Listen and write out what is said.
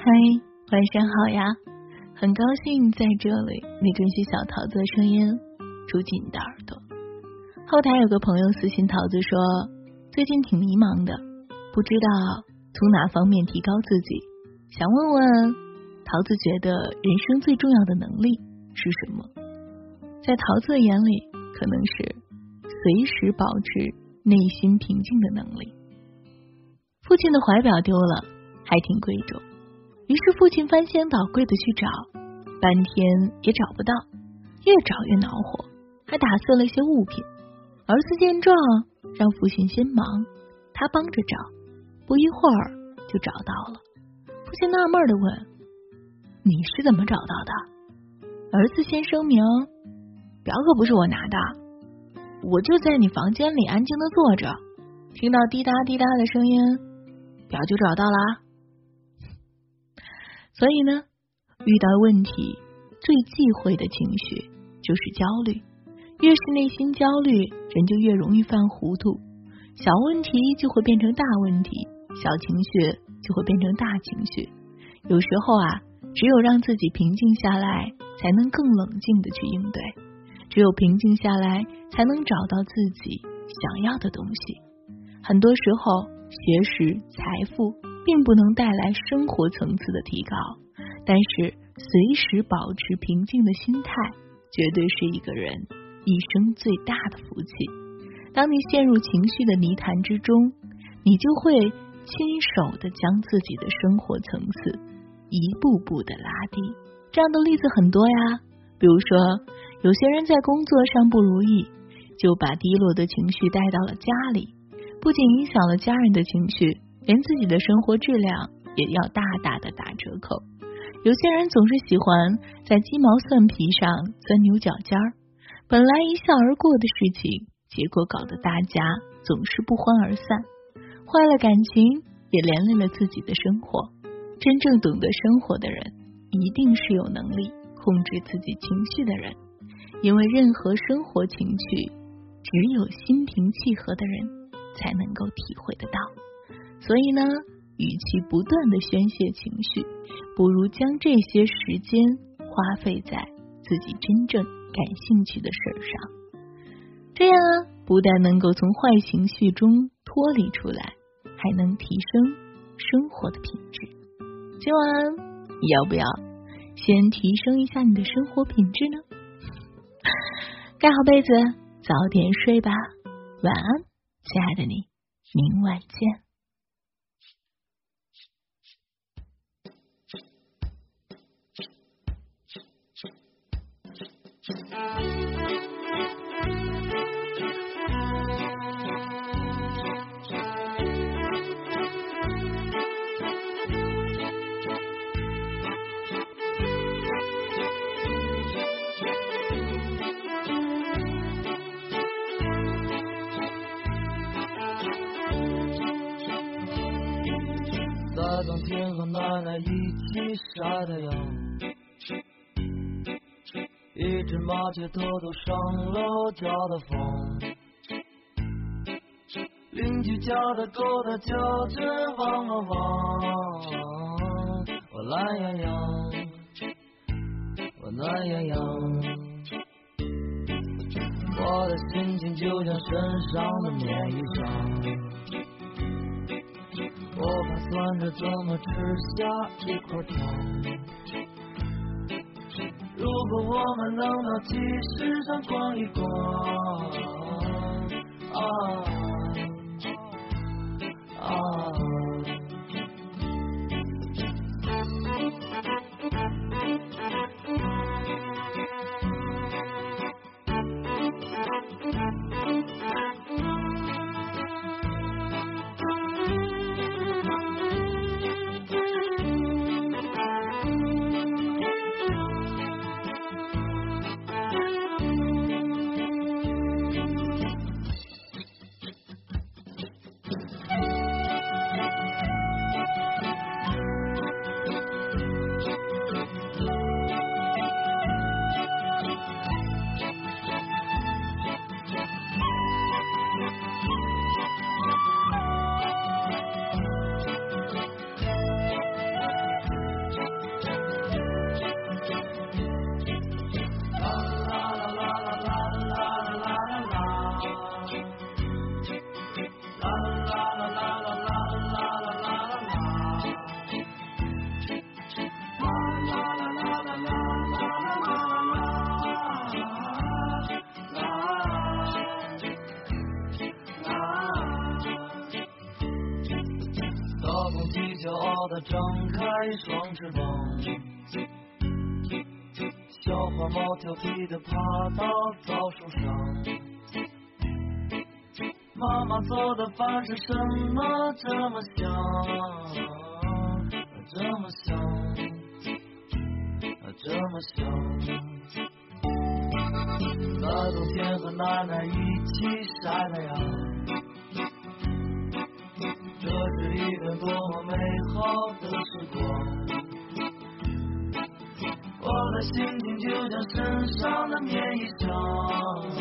嗨，晚上好呀！很高兴在这里，你准许小桃子的声音住进你的耳朵。后台有个朋友私信桃子说，最近挺迷茫的，不知道从哪方面提高自己，想问问桃子，觉得人生最重要的能力是什么？在桃子的眼里，可能是随时保持内心平静的能力。父亲的怀表丢了，还挺贵重。于是父亲翻箱倒柜的去找，半天也找不到，越找越恼火，还打碎了一些物品。儿子见状，让父亲先忙，他帮着找，不一会儿就找到了。父亲纳闷的问：“你是怎么找到的？”儿子先声明：“表可不是我拿的，我就在你房间里安静的坐着，听到滴答滴答的声音，表就找到了。”所以呢，遇到问题最忌讳的情绪就是焦虑。越是内心焦虑，人就越容易犯糊涂。小问题就会变成大问题，小情绪就会变成大情绪。有时候啊，只有让自己平静下来，才能更冷静的去应对。只有平静下来，才能找到自己想要的东西。很多时候，学识、财富。并不能带来生活层次的提高，但是随时保持平静的心态，绝对是一个人一生最大的福气。当你陷入情绪的泥潭之中，你就会亲手的将自己的生活层次一步步的拉低。这样的例子很多呀，比如说有些人在工作上不如意，就把低落的情绪带到了家里，不仅影响了家人的情绪。连自己的生活质量也要大大的打折扣。有些人总是喜欢在鸡毛蒜皮上钻牛角尖儿，本来一笑而过的事情，结果搞得大家总是不欢而散，坏了感情，也连累了自己的生活。真正懂得生活的人，一定是有能力控制自己情绪的人，因为任何生活情绪，只有心平气和的人才能够体会得到。所以呢，与其不断的宣泄情绪，不如将这些时间花费在自己真正感兴趣的事儿上。这样啊，不但能够从坏情绪中脱离出来，还能提升生活的品质。今晚 你要不要先提升一下你的生活品质呢？盖好被子，早点睡吧。晚安，亲爱的你，明晚见。天和奶奶一起晒太阳。一只麻雀偷偷上了家的房，邻居家的狗它叫着汪汪汪，我懒洋洋，我暖洋洋，我的心情就像身上的棉衣裳，我盘算着怎么吃下一块糖。如果我们能到集市上逛一逛，啊。骄傲的张开双翅膀，小花猫调皮的爬到枣树上。妈妈做的饭是什么这么香，这么香，这么香？在冬天和奶奶一起晒太阳，一段多么美好的时光。我的心情就像身上的棉衣裳。